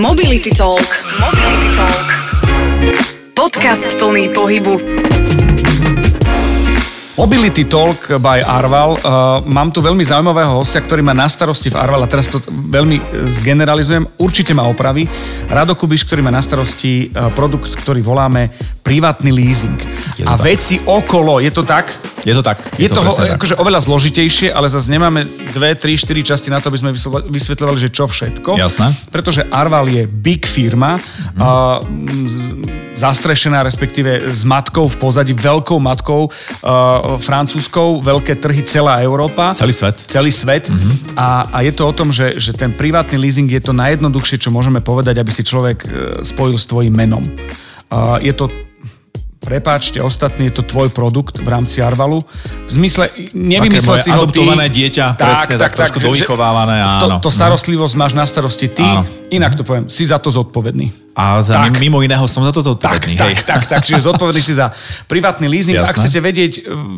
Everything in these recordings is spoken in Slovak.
Mobility Talk. Mobility Talk. Podcast plný pohybu. Mobility Talk by Arval. Uh, mám tu veľmi zaujímavého hostia, ktorý má na starosti v Arval a teraz to veľmi uh, zgeneralizujem. Určite má opravy. Rado Kubiš, ktorý má na starosti uh, produkt, ktorý voláme privátny leasing. A tak. veci okolo, je to tak? Je to tak. Je, je to toho akože oveľa zložitejšie, ale zase nemáme dve, tri, štyri časti na to, aby sme vysvetľovali, že čo všetko. Jasné. Pretože Arval je big firma. Mm. Uh, zastrešená, respektíve s matkou v pozadí, veľkou matkou uh, francúzskou, veľké trhy, celá Európa. Celý svet. Celý svet. Mm-hmm. A, a je to o tom, že, že ten privátny leasing je to najjednoduchšie, čo môžeme povedať, aby si človek uh, spojil s tvojim menom. Uh, je to prepáčte, ostatný je to tvoj produkt v rámci Arvalu. V zmysle, nevymyslel si ho ty. dieťa, tak, presne, tak, tak, trošku tak, dovychovávané, áno. To, to starostlivosť máš na starosti ty, áno. inak to poviem, si za to zodpovedný. A za tak, mimo iného som za to zodpovedný. Tak, hej. tak, tak, tak, čiže zodpovedný si za privátny leasing. Jasné. Ak chcete vedieť,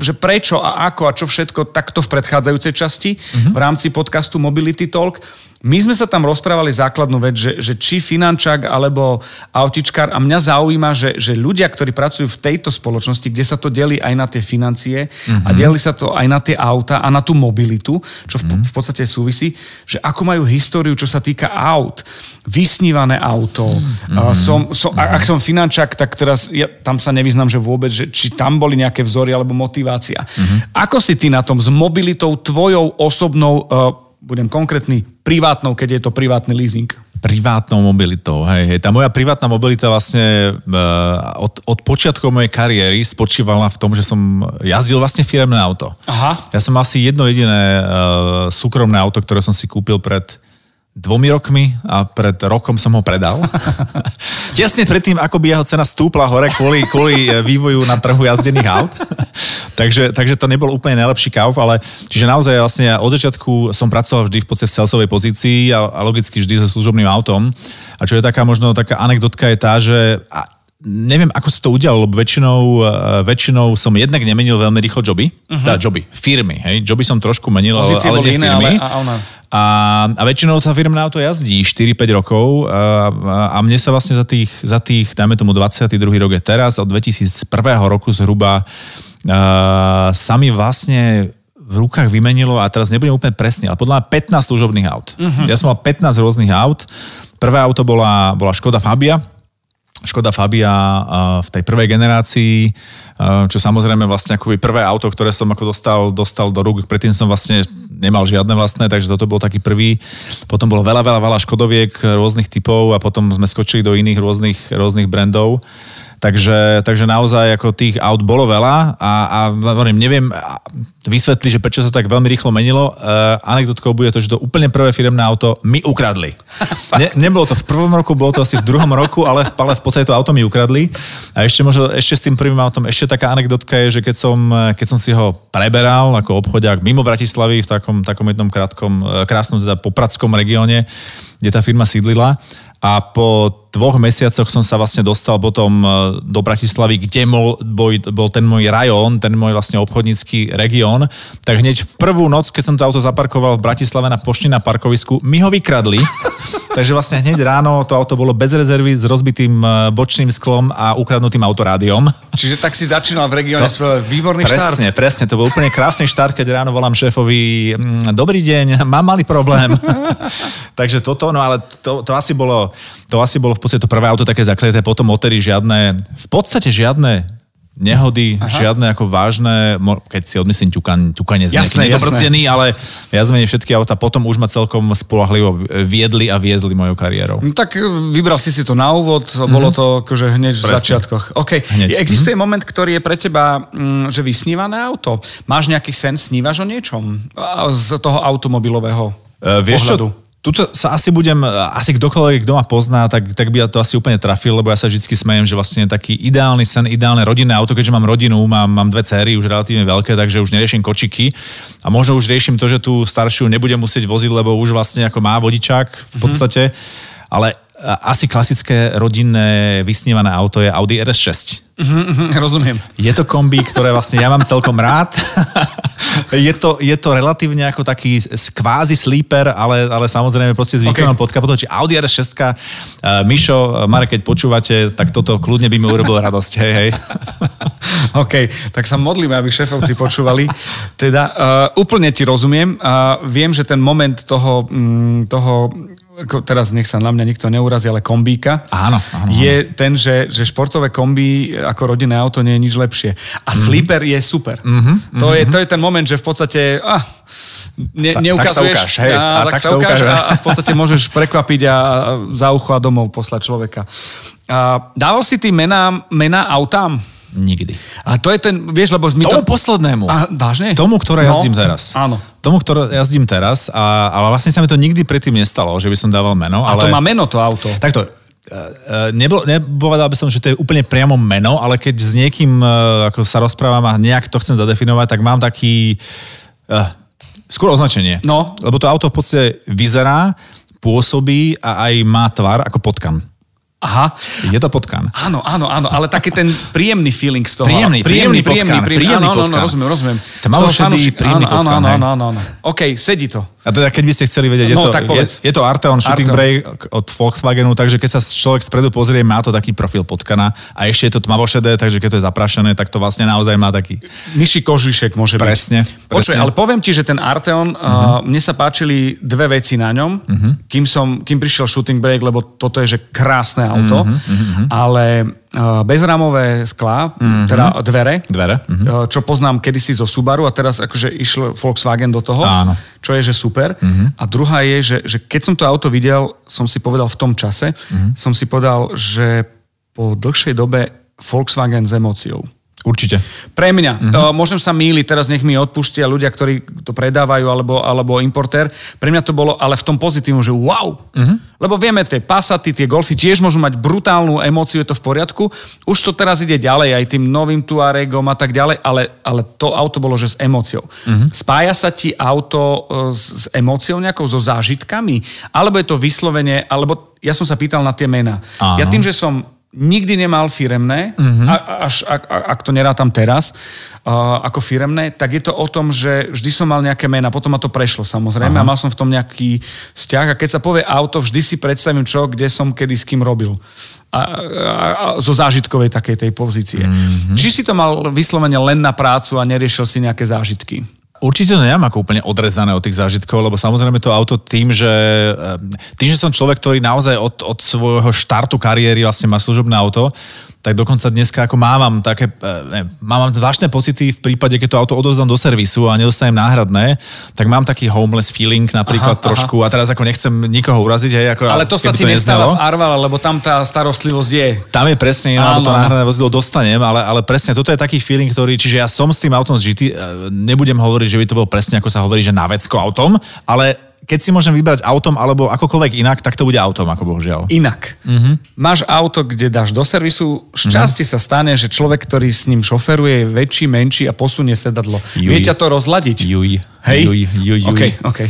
že prečo a ako a čo všetko, takto v predchádzajúcej časti uh-huh. v rámci podcastu Mobility Talk. My sme sa tam rozprávali základnú vec, že, že či finančák alebo autičkár a mňa zaujíma, že, že ľudia, ktorí pracujú v tejto spoločnosti, kde sa to delí aj na tie financie uh-huh. a mhm. delí sa to aj na tie auta a na tú mobilitu, čo v, uh-huh. v podstate súvisí, že ako majú históriu, čo sa týka aut, vysnívané auto, uh-huh Mm-hmm. Som, som, mm-hmm. Ak som finančák, tak teraz ja tam sa nevyznam, že vôbec, že či tam boli nejaké vzory alebo motivácia. Mm-hmm. Ako si ty na tom s mobilitou tvojou osobnou, uh, budem konkrétny, privátnou, keď je to privátny leasing? privátnou mobilitou. Hej, hej. Tá moja privátna mobilita vlastne uh, od, od počiatkov mojej kariéry spočívala v tom, že som jazdil vlastne firemné auto. Aha. Ja som asi jedno jediné uh, súkromné auto, ktoré som si kúpil pred dvomi rokmi a pred rokom som ho predal. Tesne predtým, ako by jeho cena stúpla hore kvôli, kvôli e, vývoju na trhu jazdených aut. takže, takže to nebol úplne najlepší kauf, ale čiže naozaj vlastne ja od začiatku som pracoval vždy v podstate v salesovej pozícii a, a logicky vždy so služobným autom. A čo je taká možno taká anekdotka je tá, že a, neviem, ako sa to udialo, lebo väčšinou, e, väčšinou som jednak nemenil veľmi rýchlo joby, uh-huh. teda joby, firmy, hej, joby som trošku menil, Pozície ale, ale iné, firmy. Ale, a ona. A, a väčšinou sa firmné auto jazdí 4-5 rokov a, a mne sa vlastne za tých, za tých, dajme tomu 22. rok je teraz, od 2001. roku zhruba uh, sa mi vlastne v rukách vymenilo, a teraz nebudem úplne presný, ale podľa mňa 15 služobných aut. Uh-huh. Ja som mal 15 rôznych aut. Prvé auto bola, bola Škoda Fabia, Škoda Fabia v tej prvej generácii, čo samozrejme vlastne ako prvé auto, ktoré som ako dostal, dostal do rúk, predtým som vlastne nemal žiadne vlastné, takže toto bol taký prvý. Potom bolo veľa, veľa, veľa Škodoviek rôznych typov a potom sme skočili do iných rôznych, rôznych brandov. Takže, takže naozaj ako tých aut bolo veľa a, a hovorím, neviem vysvetliť, že prečo sa to tak veľmi rýchlo menilo. Uh, anekdotkou bude to, že to úplne prvé firemné auto mi ukradli. ne, nebolo to v prvom roku, bolo to asi v druhom roku, ale, ale v podstate to auto mi ukradli. A ešte možno, ešte s tým prvým autom, ešte taká anekdotka je, že keď som, keď som si ho preberal ako obchodiak mimo Bratislavy v takom, takom jednom krátkom, e, krásnom teda popradskom regióne, kde tá firma sídlila, a po dvoch mesiacoch som sa vlastne dostal potom e, do Bratislavy, kde bol, bol, bol ten môj rajón, ten môj vlastne obchodnícky región, tak hneď v prvú noc, keď som to auto zaparkoval v Bratislave na pošti na parkovisku, mi ho vykradli. Takže vlastne hneď ráno to auto bolo bez rezervy s rozbitým e, bočným sklom a ukradnutým autorádiom. Čiže tak si začínal v regióne svoj výborný presne, štart. Presne, to bol úplne krásny štart, keď ráno volám šéfovi, mm, dobrý deň, mám malý problém. Takže toto, no ale to, to asi bolo to asi bolo podstate to prvé auto také zakleté, potom motory žiadne, v podstate žiadne nehody, Aha. žiadne ako vážne, keď si odmyslím ťukan, ťukanie z jasné, jasné. ale viac menej všetky auta potom už ma celkom spolahlivo viedli a viezli mojou kariérou. No, tak e, vybral si si to na úvod, mm-hmm. bolo to akože hneď Presne. v začiatkoch. OK. Hneď. Existuje mm-hmm. moment, ktorý je pre teba, mm, že vysnívané auto. Máš nejaký sen, snívaš o niečom z toho automobilového uh, vieš pohľadu? Čo? Tuto sa asi budem, asi kdokoľvek, kto ma pozná, tak, tak by to asi úplne trafil, lebo ja sa vždy smejem, že vlastne taký ideálny sen, ideálne rodinné auto, keďže mám rodinu, mám, mám dve céry, už relatívne veľké, takže už neriešim kočiky a možno už riešim to, že tú staršiu nebudem musieť voziť, lebo už vlastne ako má vodičák v mhm. podstate, mm-hmm. ale asi klasické rodinné vysnívané auto je Audi RS6. Mm-hmm, rozumiem. Je to kombi, ktoré vlastne ja mám celkom rád. je, to, je to relatívne ako taký kvázi sleeper, ale, ale samozrejme proste s výkonom okay. pod kapotou, či Audi RS6. Uh, Mišo, Marek, keď počúvate, tak toto kľudne by mi urobil radosť, hej, hej. OK, tak sa modlíme, aby šéfovci počúvali. Teda uh, úplne ti rozumiem a viem, že ten moment toho, mm, toho teraz nech sa na mňa nikto neurazí, ale kombíka, áno, áno, je ten, že, že športové kombí ako rodinné auto nie je nič lepšie. A mm-hmm. sleeper je super. Mm-hmm, to, mm-hmm. Je, to je ten moment, že v podstate ah, ne, Ta, neukazuješ. Tak sa ukáž, hej, a, a, tak, tak sa ukáž, a, a v podstate môžeš prekvapiť a, a za ucho a domov poslať človeka. A, dával si ty mená, mená autám? Nikdy. A to je ten, vieš, lebo... My Tomu to... poslednému. A, vážne? Tomu, ktoré no, jazdím teraz. Áno. Tomu, ktoré jazdím teraz, a, ale vlastne sa mi to nikdy predtým nestalo, že by som dával meno. A ale... to má meno, to auto. Takto, e, e, Nebol, nepovedal by som, že to je úplne priamo meno, ale keď s niekým e, ako sa rozprávam a nejak to chcem zadefinovať, tak mám taký uh, skôr označenie. No. Lebo to auto v podstate vyzerá, pôsobí a aj má tvar ako potkan. Aha. Je to potkan. Áno, áno, áno, ale taký ten príjemný feeling z toho. Príjemný, príjemný, príjemný, príjemný, príjemný áno, áno, áno, rozumiem, rozumiem. To malo šedý, príjemný áno, potkan. Áno, áno, áno, áno. OK, sedí to. A teda keď by ste chceli vedieť, no, je, to, je, je to Arteon Shooting Arteon. Brake od Volkswagenu, takže keď sa človek spredu pozrie, má to taký profil potkana a ešte je to tmavošedé, takže keď to je zaprašené, tak to vlastne naozaj má taký... Myší kožišek môže byť. Presne. Počuj, ale poviem ti, že ten Arteon, uh-huh. uh, mne sa páčili dve veci na ňom, uh-huh. kým, som, kým prišiel Shooting Brake, lebo toto je že krásne auto, uh-huh. ale uh, bezramové sklá, uh-huh. teda dvere, dvere. Uh-huh. čo poznám kedysi zo Subaru a teraz akože išiel Volkswagen do toho, Áno. čo je že super. Uh-huh. A druhá je, že, že keď som to auto videl, som si povedal v tom čase, uh-huh. som si povedal, že po dlhšej dobe Volkswagen s emóciou. Určite. Pre mňa. Uh-huh. Môžem sa míliť, teraz nech mi odpustia ľudia, ktorí to predávajú, alebo, alebo importér. Pre mňa to bolo ale v tom pozitívnom, že wow. Uh-huh. Lebo vieme, tie Passaty, tie Golfy tiež môžu mať brutálnu emóciu, je to v poriadku. Už to teraz ide ďalej, aj tým novým Tuaregom a tak ďalej, ale, ale to auto bolo, že s emóciou. Uh-huh. Spája sa ti auto e, s, s emóciou nejakou, so zážitkami? Alebo je to vyslovene, alebo ja som sa pýtal na tie mená. Ja tým, že som nikdy nemal firemné, uh-huh. a, až ak, ak to nerátam teraz, uh, ako firemné, tak je to o tom, že vždy som mal nejaké mena, potom ma to prešlo samozrejme uh-huh. a mal som v tom nejaký vzťah a keď sa povie auto, vždy si predstavím čo, kde som kedy s kým robil. A, a, a zo zážitkovej takej tej pozície. Uh-huh. Či si to mal vyslovene len na prácu a neriešil si nejaké zážitky? Určite to nemám ako úplne odrezané od tých zážitkov, lebo samozrejme to auto tým, že, eh, tým, že som človek, ktorý naozaj od, od svojho štartu kariéry vlastne má služobné auto, tak dokonca dneska ako mávam také, e, ne, mám zvláštne pocity v prípade, keď to auto odovzdám do servisu a nedostanem náhradné, tak mám taký homeless feeling napríklad aha, trošku aha. a teraz ako nechcem nikoho uraziť. Hej, ako, Ale to sa ti nestáva v Arvala, lebo tam tá starostlivosť je. Tam je presne, alebo to náhradné vozidlo dostanem, ale, ale presne toto je taký feeling, ktorý, čiže ja som s tým autom zžitý, e, nebudem hovoriť, že by to bol presne ako sa hovorí, že na vecko autom, ale keď si môžem vybrať autom alebo akokoľvek inak, tak to bude autom, ako bohužiaľ. Inak. Uh-huh. Máš auto, kde dáš do servisu, šťastie uh-huh. sa stane, že človek, ktorý s ním šoferuje, je väčší, menší a posunie sedadlo. Juj. Vie ťa to rozladiť. Juj. Hej? Juj, juj, juj. Okay, okay.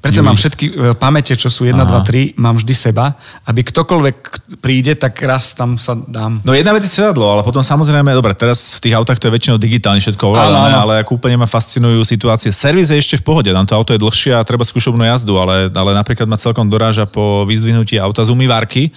Preto mám všetky e, pamäte, čo sú 1, Aha. 2, 3, mám vždy seba, aby ktokoľvek príde, tak raz tam sa dám. No jedna vec je sedadlo, ale potom samozrejme, dobre, teraz v tých autách to je väčšinou digitálne všetko ovládané, ale ako úplne ma fascinujú situácie. Servis je ešte v pohode, tam to auto je dlhšie a treba skúšobnú jazdu, ale, ale napríklad ma celkom doráža po vyzdvihnutí auta z umývárky,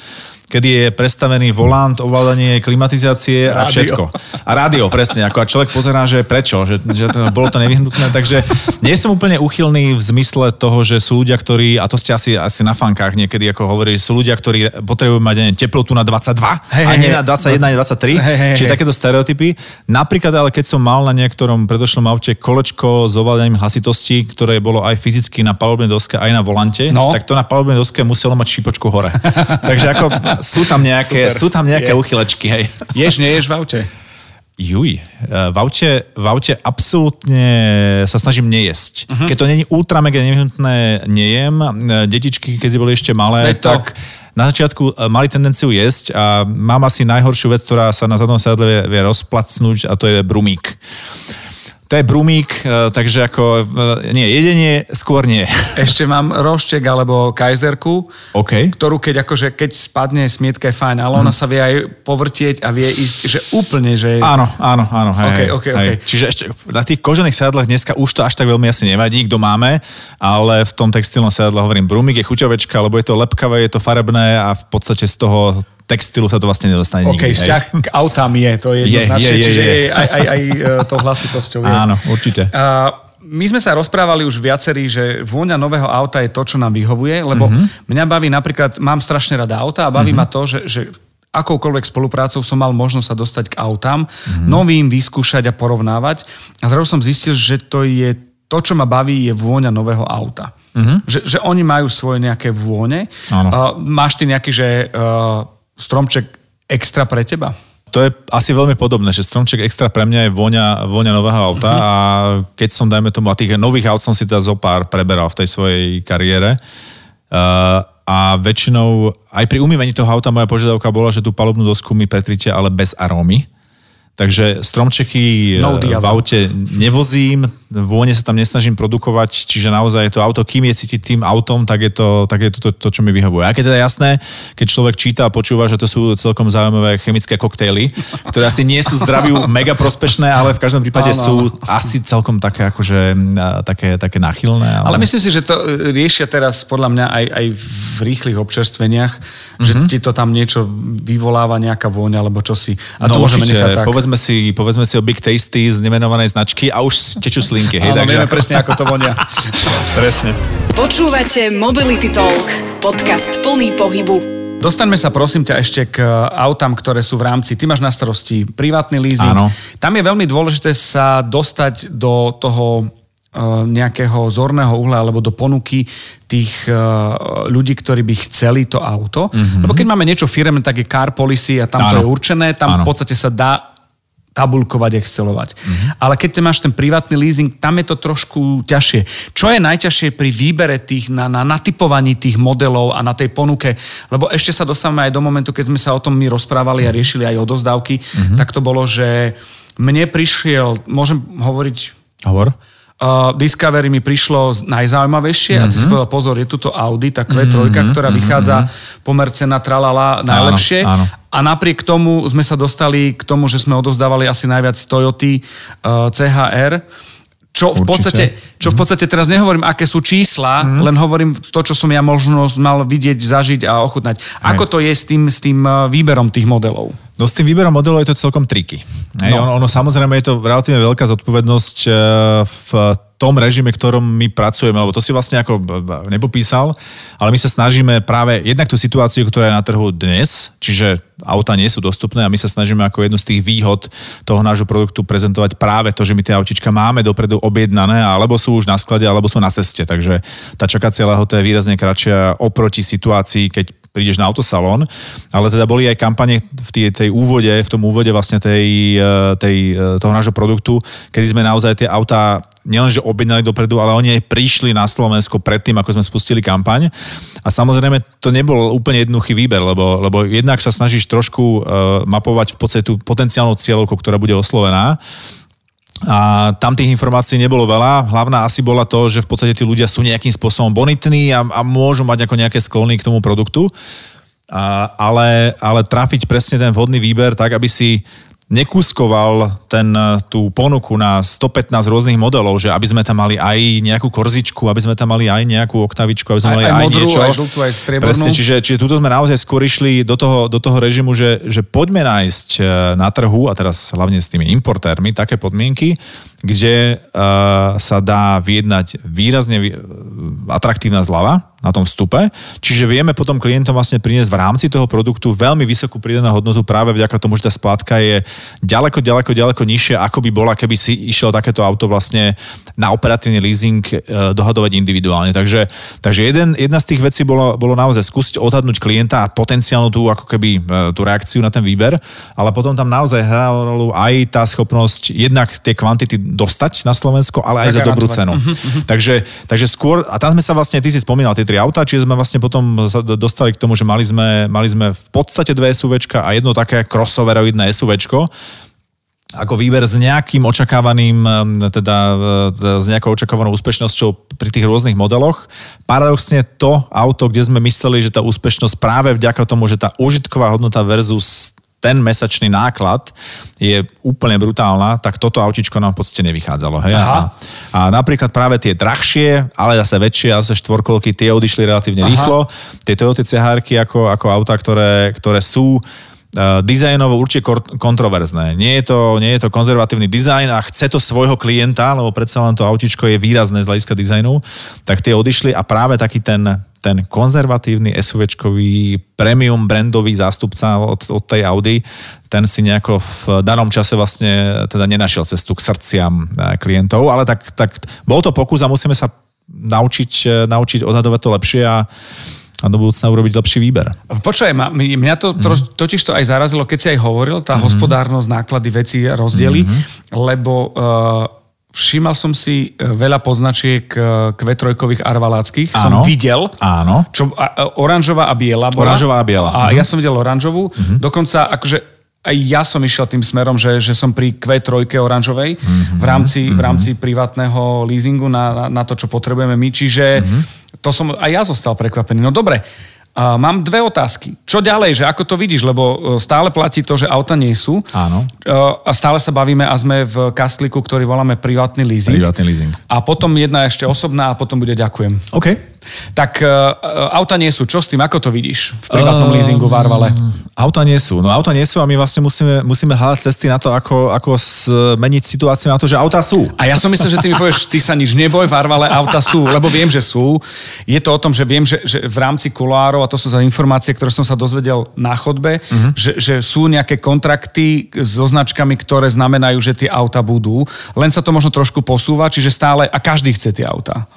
kedy je predstavený volant, ovládanie klimatizácie a všetko. A rádio, presne. Ako a človek pozerá, že prečo, že, že to, bolo to nevyhnutné. Takže nie som úplne uchylný v zmysle toho, že sú ľudia, ktorí, a to ste asi, asi na fankách niekedy ako hovorí, sú ľudia, ktorí potrebujú mať neviem, teplotu na 22 hey, a nie na 21, ani 23. Hey, hey, čiže takéto stereotypy. Napríklad ale keď som mal na niektorom predošlom aute kolečko s ovládaním hlasitosti, ktoré bolo aj fyzicky na palubnej doske, aj na volante, no. tak to na palubnej doske muselo mať šípočku hore. Takže ako sú tam nejaké, sú tam nejaké je. uchylečky, hej. Ješ, neješ v aute? Juj, e, v aute, v aute absolútne sa snažím nejesť. Uh-huh. Keď to není ultra mega nevyhnutné, nejem. E, detičky, keď boli ešte malé, tak na začiatku e, mali tendenciu jesť a mám asi najhoršiu vec, ktorá sa na zadnom sedadle vie, vie rozplacnúť a to je brumík. To je brumík, e, takže ako, e, nie, jedenie skôr nie. Ešte mám rošček alebo kajzerku, okay. ktorú keď akože, keď spadne smietka je fajn, ale mm. ona sa vie aj povrtieť a vie ísť, že úplne, že... Áno, áno, áno. Hej, okay, okay, hej. Okay. Čiže ešte na tých kožených sedadlách dneska už to až tak veľmi asi nevadí, kto máme, ale v tom textilnom sedadle hovorím, brumík je chuťovečka, lebo je to lepkavé, je to farebné a v podstate z toho textilu sa to vlastne nedostane okay, nikdy. vzťah k autám je, to je jednoznačne, je, je, je, čiže je. aj, aj, aj e, to hlasitosťou je. Áno, určite. Uh, my sme sa rozprávali už viacerí, že vôňa nového auta je to, čo nám vyhovuje, lebo uh-huh. mňa baví napríklad, mám strašne rada auta a baví uh-huh. ma to, že, že akoukoľvek spoluprácou som mal možnosť sa dostať k autám, uh-huh. novým vyskúšať a porovnávať. A zrazu som zistil, že to je to, čo ma baví, je vôňa nového auta. Uh-huh. Že, že oni majú svoje nejaké vône. Uh, máš ty nejaký, že uh, stromček extra pre teba? To je asi veľmi podobné, že stromček extra pre mňa je voňa, voňa nového auta uh-huh. a keď som, dajme tomu, a tých nových aut som si teda zo pár preberal v tej svojej kariére, uh, a väčšinou aj pri umývaní toho auta moja požiadavka bola, že tú palubnú dosku mi pretrite, ale bez arómy. Takže stromčeky no, v aute nevozím, vône sa tam nesnažím produkovať, čiže naozaj je to auto, kým je cítiť tým autom, tak je to, tak je to, to, to čo mi vyhovuje. A keď teda jasné, keď človek číta a počúva, že to sú celkom zaujímavé chemické koktejly, ktoré asi nie sú zdraviu mega prospešné, ale v každom prípade áno, sú asi celkom také akože také, také náchylné. Ale... ale myslím si, že to e, riešia teraz podľa mňa aj, aj v rýchlych občerstveniach, mm-hmm. že mhm. ti to tam niečo vyvoláva, nejaká vôňa alebo čosi. A no, to môžeme určite, nechať tak. Povedzme si, povedzme si o Big Tasty z nemenovanej značky a už tečú slinky. Hej, Áno, takže vieme ako... presne, ako to vonia. presne. Počúvate Mobility Talk, podcast plný pohybu. Dostaňme sa prosím ťa ešte k autám, ktoré sú v rámci, ty máš na starosti privátny leasing. Áno. Tam je veľmi dôležité sa dostať do toho eh, nejakého zorného uhla alebo do ponuky tých eh, ľudí, ktorí by chceli to auto. Mm-hmm. Lebo keď máme niečo firmné, tak je car policy a tam Áno. to je určené, tam Áno. v podstate sa dá tabulkovať, excelovať. Mm-hmm. Ale keď máš ten privátny leasing, tam je to trošku ťažšie. Čo je najťažšie pri výbere tých, na, na natypovaní tých modelov a na tej ponuke? Lebo ešte sa dostávame aj do momentu, keď sme sa o tom my rozprávali a mhm. riešili aj odozdávky, mm-hmm. tak to bolo, že mne prišiel, môžem hovoriť... Hovor uh, Discovery mi prišlo najzaujímavejšie mm-hmm. a ty si mhm. povedal, pozor, je tu to Audi, tá Q3, mm-hmm. ktorá mhm. vychádza mm-hmm. pomerce na tralala najlepšie. Áno, áno. A napriek tomu sme sa dostali k tomu, že sme odozdávali asi najviac Toyota uh, CHR čo v, podstate, čo v podstate teraz nehovorím, aké sú čísla, mm. len hovorím to, čo som ja možnosť mal vidieť, zažiť a ochutnať. Ako to je s tým, s tým uh, výberom tých modelov? No s tým výberom modelov je to celkom triky. No. Ono, ono samozrejme je to relatívne veľká zodpovednosť uh, v tom režime, ktorom my pracujeme, lebo to si vlastne ako nepopísal, ale my sa snažíme práve jednak tú situáciu, ktorá je na trhu dnes, čiže auta nie sú dostupné a my sa snažíme ako jednu z tých výhod toho nášho produktu prezentovať práve to, že my tie autička máme dopredu objednané, alebo sú už na sklade, alebo sú na ceste. Takže tá čakacia lehota je výrazne kratšia oproti situácii, keď prídeš na autosalón, ale teda boli aj kampane v tej, tej úvode, v tom úvode vlastne tej, e, tej, e, toho nášho produktu, kedy sme naozaj tie autá nielenže objednali dopredu, ale oni aj prišli na Slovensko predtým, ako sme spustili kampaň. A samozrejme to nebol úplne jednoduchý výber, lebo, lebo jednak sa snažíš trošku uh, mapovať v podstate tú potenciálnu cieľovku, ktorá bude oslovená. A tam tých informácií nebolo veľa. Hlavná asi bola to, že v podstate tí ľudia sú nejakým spôsobom bonitní a, a môžu mať ako nejaké sklony k tomu produktu. A, ale, ale trafiť presne ten vhodný výber tak, aby si nekúskoval ten, eh, tú ponuku na 115 rôznych modelov, že aby sme tam mali aj nejakú korzičku, aby sme tam mali aj nejakú oktavičku, aby sme aj, mali aj, aj modrú, niečo. Aj žltú, aj Presne, čiže, čiže tuto sme naozaj skôr išli do toho, do toho režimu, že, že poďme nájsť eh, na trhu, a teraz hlavne s tými importérmi, také podmienky, kde uh, sa dá vyjednať výrazne atraktívna zľava, na tom vstupe. Čiže vieme potom klientom vlastne priniesť v rámci toho produktu veľmi vysokú pridanú hodnotu práve vďaka tomu, že tá splátka je ďaleko, ďaleko, ďaleko nižšia, ako by bola, keby si išiel takéto auto vlastne na operatívny leasing e, dohadovať individuálne. Takže, takže jeden, jedna z tých vecí bolo, bolo naozaj skúsiť odhadnúť klienta a potenciálnu tú, ako keby, e, tú reakciu na ten výber, ale potom tam naozaj hrala rolu aj tá schopnosť jednak tie kvantity dostať na Slovensko, ale aj za dobrú cenu. Uh-huh, uh-huh. Takže, takže skôr, a tam sme sa vlastne, ty si spomínal tie tri auta, čiže sme vlastne potom sa dostali k tomu, že mali sme, mali sme v podstate dve SUVčka a jedno také crossoveroidné SUVčko, ako výber s nejakým očakávaným, teda s nejakou očakávanou úspešnosťou pri tých rôznych modeloch. Paradoxne to auto, kde sme mysleli, že tá úspešnosť práve vďaka tomu, že tá užitková hodnota versus ten mesačný náklad je úplne brutálna, tak toto autičko nám v podstate nevychádzalo. Hej? A, a napríklad práve tie drahšie, ale zase väčšie, zase štvorkolky, tie odišli relatívne Aha. rýchlo. Tie Toyota chr ako, ako auta, ktoré, ktoré sú dizajnovo určite kontroverzné. Nie je, to, nie je to konzervatívny dizajn a chce to svojho klienta, lebo predsa len to autičko je výrazné z hľadiska dizajnu, tak tie odišli a práve taký ten, ten konzervatívny SUVčkový premium brandový zástupca od, od tej Audi, ten si nejako v danom čase vlastne teda nenašiel cestu k srdciam eh, klientov, ale tak, tak bol to pokus a musíme sa naučiť, eh, naučiť odhadovať to lepšie a a do budúcna urobiť lepší výber. Ma, mňa to mm. totiž to aj zarazilo, keď si aj hovoril, tá mm. hospodárnosť, náklady, veci, rozdiely, mm. lebo uh, Všímal som si e, veľa poznačiek kvetrojkových arvaláckých. Som videl. Áno. Čo, a, oranžová a biela bola. Oranžová a biela. A uh-huh. ja som videl oranžovú. Uh-huh. Dokonca akože aj ja som išiel tým smerom, že, že som pri Q3 oranžovej uh-huh. v, rámci, uh-huh. v rámci privátneho leasingu na, na to, čo potrebujeme my. Čiže uh-huh. to som aj ja zostal prekvapený. No dobre, Mám dve otázky. Čo ďalej, že ako to vidíš, lebo e, stále platí to, že auta nie sú. Áno. Uh, a stále sa bavíme a sme v kastliku, ktorý voláme privátny leasing. Privátny leasing. A potom jedna ešte osobná a potom bude ďakujem. OK. Tak uh, auta nie sú. Čo s tým? Ako to vidíš v privátnom uh, leasingu v Arvale? Auta nie sú. No auta nie sú a my vlastne musíme, musíme hľadať cesty na to, ako, ako zmeniť situáciu na to, že auta sú. A ja som myslel, že ty mi povieš, ty sa nič neboj, v Arvale auta sú, lebo viem, že sú. Je to o tom, že viem, že, že v rámci kuloárov, a to sú za informácie, ktoré som sa dozvedel na chodbe, uh-huh. že, že sú nejaké kontrakty so značkami, ktoré znamenajú, že tie auta budú. Len sa to možno trošku posúva, čiže stále, a každý chce tie auta.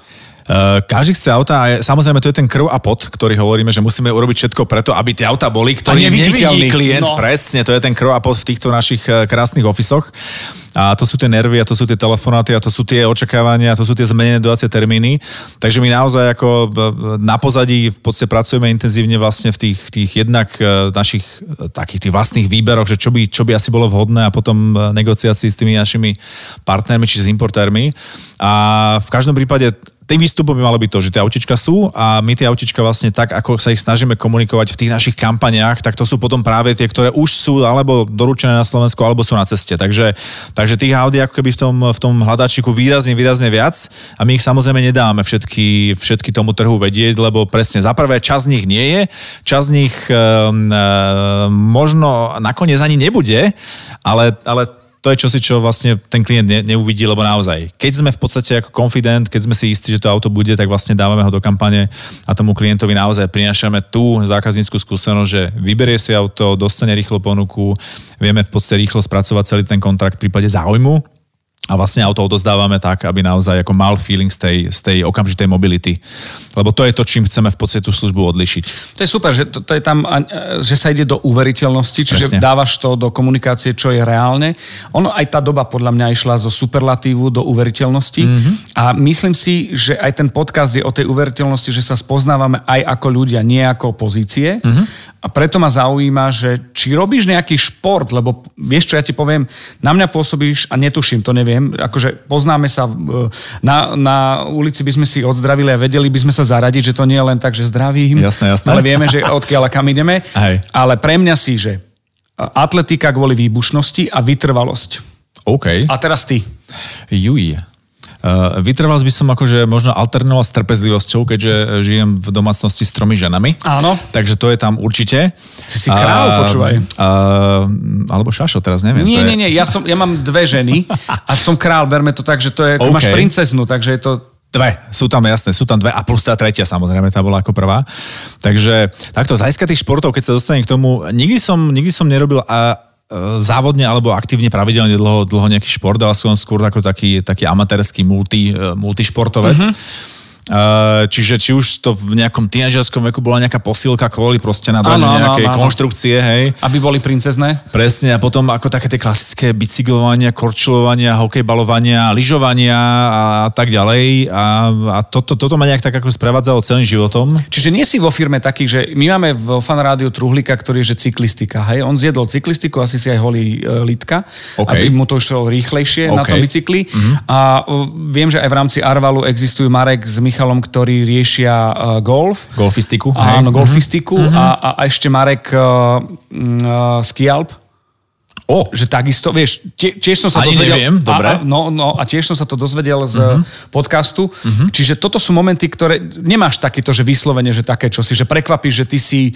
Uh, každý chce auta a samozrejme to je ten krv a pot, ktorý hovoríme, že musíme urobiť všetko preto, aby tie auta boli, ktorý nevidí klient. No. Presne, to je ten krv a pot v týchto našich eh, krásnych ofisoch. A to sú tie nervy, a to sú tie telefonáty, a to sú tie očakávania, a to sú tie zmenené dodacie termíny. Takže my naozaj ako eh, na pozadí v podstate pracujeme intenzívne vlastne v tých, tých jednak našich takých tých vlastných výberoch, že čo by, čo by asi bolo vhodné a potom negociácii s tými našimi partnermi či s importérmi. A v každom prípade tým výstupom by malo byť to, že tie autička sú a my tie autička vlastne tak, ako sa ich snažíme komunikovať v tých našich kampaniách, tak to sú potom práve tie, ktoré už sú alebo doručené na Slovensku, alebo sú na ceste. Takže, takže tých Audi ako keby v tom, v tom hľadačiku výrazne, výrazne viac a my ich samozrejme nedáme všetky, všetky tomu trhu vedieť, lebo presne za prvé čas z nich nie je, čas z nich um, um, možno nakoniec ani nebude, ale, ale to je čosi, čo vlastne ten klient ne, neuvidí, lebo naozaj, keď sme v podstate ako confident, keď sme si istí, že to auto bude, tak vlastne dávame ho do kampane a tomu klientovi naozaj prinášame tú zákazníckú skúsenosť, že vyberie si auto, dostane rýchlo ponuku, vieme v podstate rýchlo spracovať celý ten kontrakt v prípade záujmu a vlastne auto odozdávame tak, aby naozaj ako mal feeling z tej, z tej okamžitej mobility. Lebo to je to, čím chceme v podstate tú službu odlišiť. To je super, že to, to je tam, že sa ide do uveriteľnosti, čiže Presne. dávaš to do komunikácie, čo je reálne. Ono aj tá doba podľa mňa išla zo superlatívu do uveriteľnosti mm-hmm. a myslím si, že aj ten podcast je o tej uveriteľnosti, že sa spoznávame aj ako ľudia, nie ako pozície. Mm-hmm. A preto ma zaujíma, že či robíš nejaký šport, lebo vieš čo, ja ti poviem, na mňa pôsobíš a netuším, to neviem, akože poznáme sa, e, na, na ulici by sme si odzdravili a vedeli by sme sa zaradiť, že to nie je len tak, že zdravím, jasné, jasné. ale vieme, že odkiaľ a kam ideme. Hej. Ale pre mňa si, že atletika kvôli výbušnosti a vytrvalosť. OK. A teraz ty. Juj. Uh, vytrvalosť by som akože možno alternoval s trpezlivosťou, keďže žijem v domácnosti s tromi ženami. Áno. Takže to je tam určite. Ty si král, uh, počúvaj. Uh, alebo šašo, teraz neviem. Nie, nie, nie, ja, som, ja mám dve ženy a som král, berme to tak, že to je, okay. máš princeznu, takže je to Dve, sú tam jasné, sú tam dve a plus tá tretia samozrejme, tá bola ako prvá. Takže takto, z tých športov, keď sa dostanem k tomu, nikdy som, nikdy som nerobil a, závodne alebo aktívne pravidelne dlho, dlho nejaký šport, ale som skôr ako taký, taký amatérsky multi, e, multišportovec. Uh-huh. Uh, čiže či už to v nejakom tínedžerskom veku bola nejaká posílka kvôli proste na nejakej áno, konštrukcie, hej. Aby boli princezné. Presne, a potom ako také tie klasické bicyklovania, korčulovania, hokejbalovania, lyžovania a tak ďalej. A, a toto, toto ma nejak tak ako sprevádzalo celým životom. Čiže nie si vo firme taký, že my máme v fan rádiu Truhlika, ktorý je že cyklistika, hej. On zjedol cyklistiku, asi si aj holí e, litka, okay. aby mu to išlo rýchlejšie okay. na tom bicykli. Mm-hmm. A viem, že aj v rámci Arvalu existujú Marek s Michalom, ktorí riešia uh, golf. Golfistiku. Áno, hej. golfistiku. Uh-huh. A, a ešte Marek uh, uh, Skialp. O. Že takisto, vieš, tie, tiež som sa Ani dozvedel... neviem, dobre. A, no, no, a tiež som sa to dozvedel z uh-huh. podcastu. Uh-huh. Čiže toto sú momenty, ktoré... Nemáš takéto, že vyslovene, že také čosi, že prekvapíš, že ty si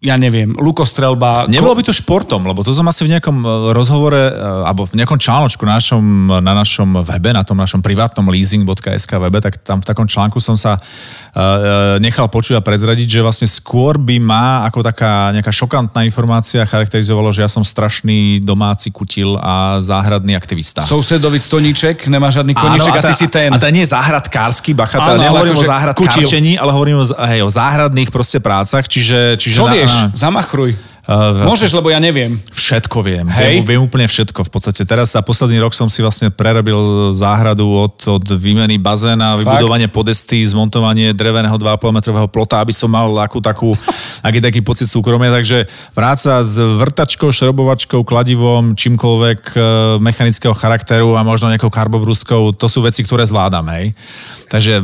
ja neviem, lukostrelba. Nebolo by to športom, lebo to som asi v nejakom e, rozhovore, e, alebo v nejakom článku na našom, na našom webe, na tom našom privátnom leasing.sk webe, tak tam v takom článku som sa uh, nechal počuť a prezradiť, že vlastne skôr by ma ako taká nejaká šokantná informácia charakterizovalo, že ja som strašný domáci kutil a záhradný aktivista. Sousedovi stoníček, nemá žiadny koníček a, a ty si ten. A to nie je záhradkársky bacha, teda nehovorím o záhradkárčení, ale hovorím o, hej, o záhradných proste prácach, čiže, čiže Čo na, vieš? замахруй. Uh, Môžeš, lebo ja neviem. Všetko viem. Hej. Viem, viem úplne všetko. V podstate teraz za posledný rok som si vlastne prerobil záhradu od, od výmeny bazéna, Fakt? vybudovanie podesty, zmontovanie dreveného 2,5 metrového plota, aby som mal akú takú, aký taký pocit súkromia. Takže práca s vrtačkou, šrobovačkou, kladivom, čímkoľvek e, mechanického charakteru a možno nejakou karbobruskou, to sú veci, ktoré zvládam. Hej. Takže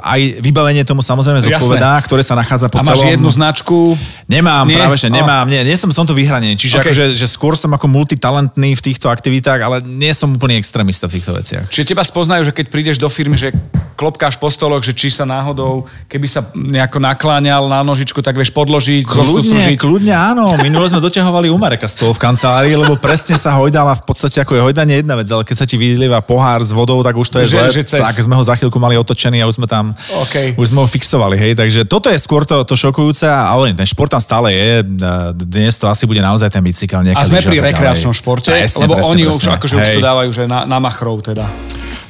aj vybavenie tomu samozrejme zodpovedá, Jasné. ktoré sa nachádza po a máš celom... jednu značku? Nemám, nie? práve že nemám. Nie, nie som som to vyhranený. Čiže okay. akože, že skôr som ako multitalentný v týchto aktivitách, ale nie som úplný extrémista v týchto veciach. Čiže teba spoznajú, že keď prídeš do firmy, že klopkáš po stoloch, že či sa náhodou, keby sa nejako nakláňal na nožičku, tak vieš podložiť, kľudne, kľudne áno. Minule sme doťahovali u Mareka stôl v kancelárii, lebo presne sa hojdala v podstate ako je hojdanie jedna vec, ale keď sa ti vylieva pohár s vodou, tak už to je že, zle. Že tak sme ho za chvíľku mali otočený a už sme tam, okay. už sme ho fixovali, hej, takže toto je skôr to, to šokujúce, ale ten šport tam stále je, dnes to asi bude naozaj ten bicykel. A sme pri rekreačnom športe, presne, lebo presne, oni presne. už akože hej. už to dávajú, že na, na machrov teda.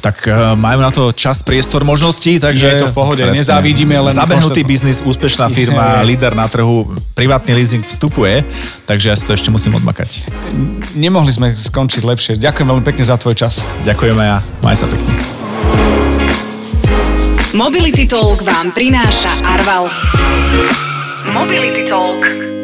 Tak uh, majú na to čas, priestor, možností, takže... Je to v pohode, presne. nezávidíme len... Zabehnutý konštat... biznis, úspešná firma, je. líder na trhu, privátny leasing vstupuje, takže ja si to ešte musím odmakať. Nemohli sme skončiť lepšie. Ďakujem veľmi pekne za tvoj čas. Ďakujeme ja, maj sa pekne. Mobility Talk vám prináša Arval. Mobility Talk.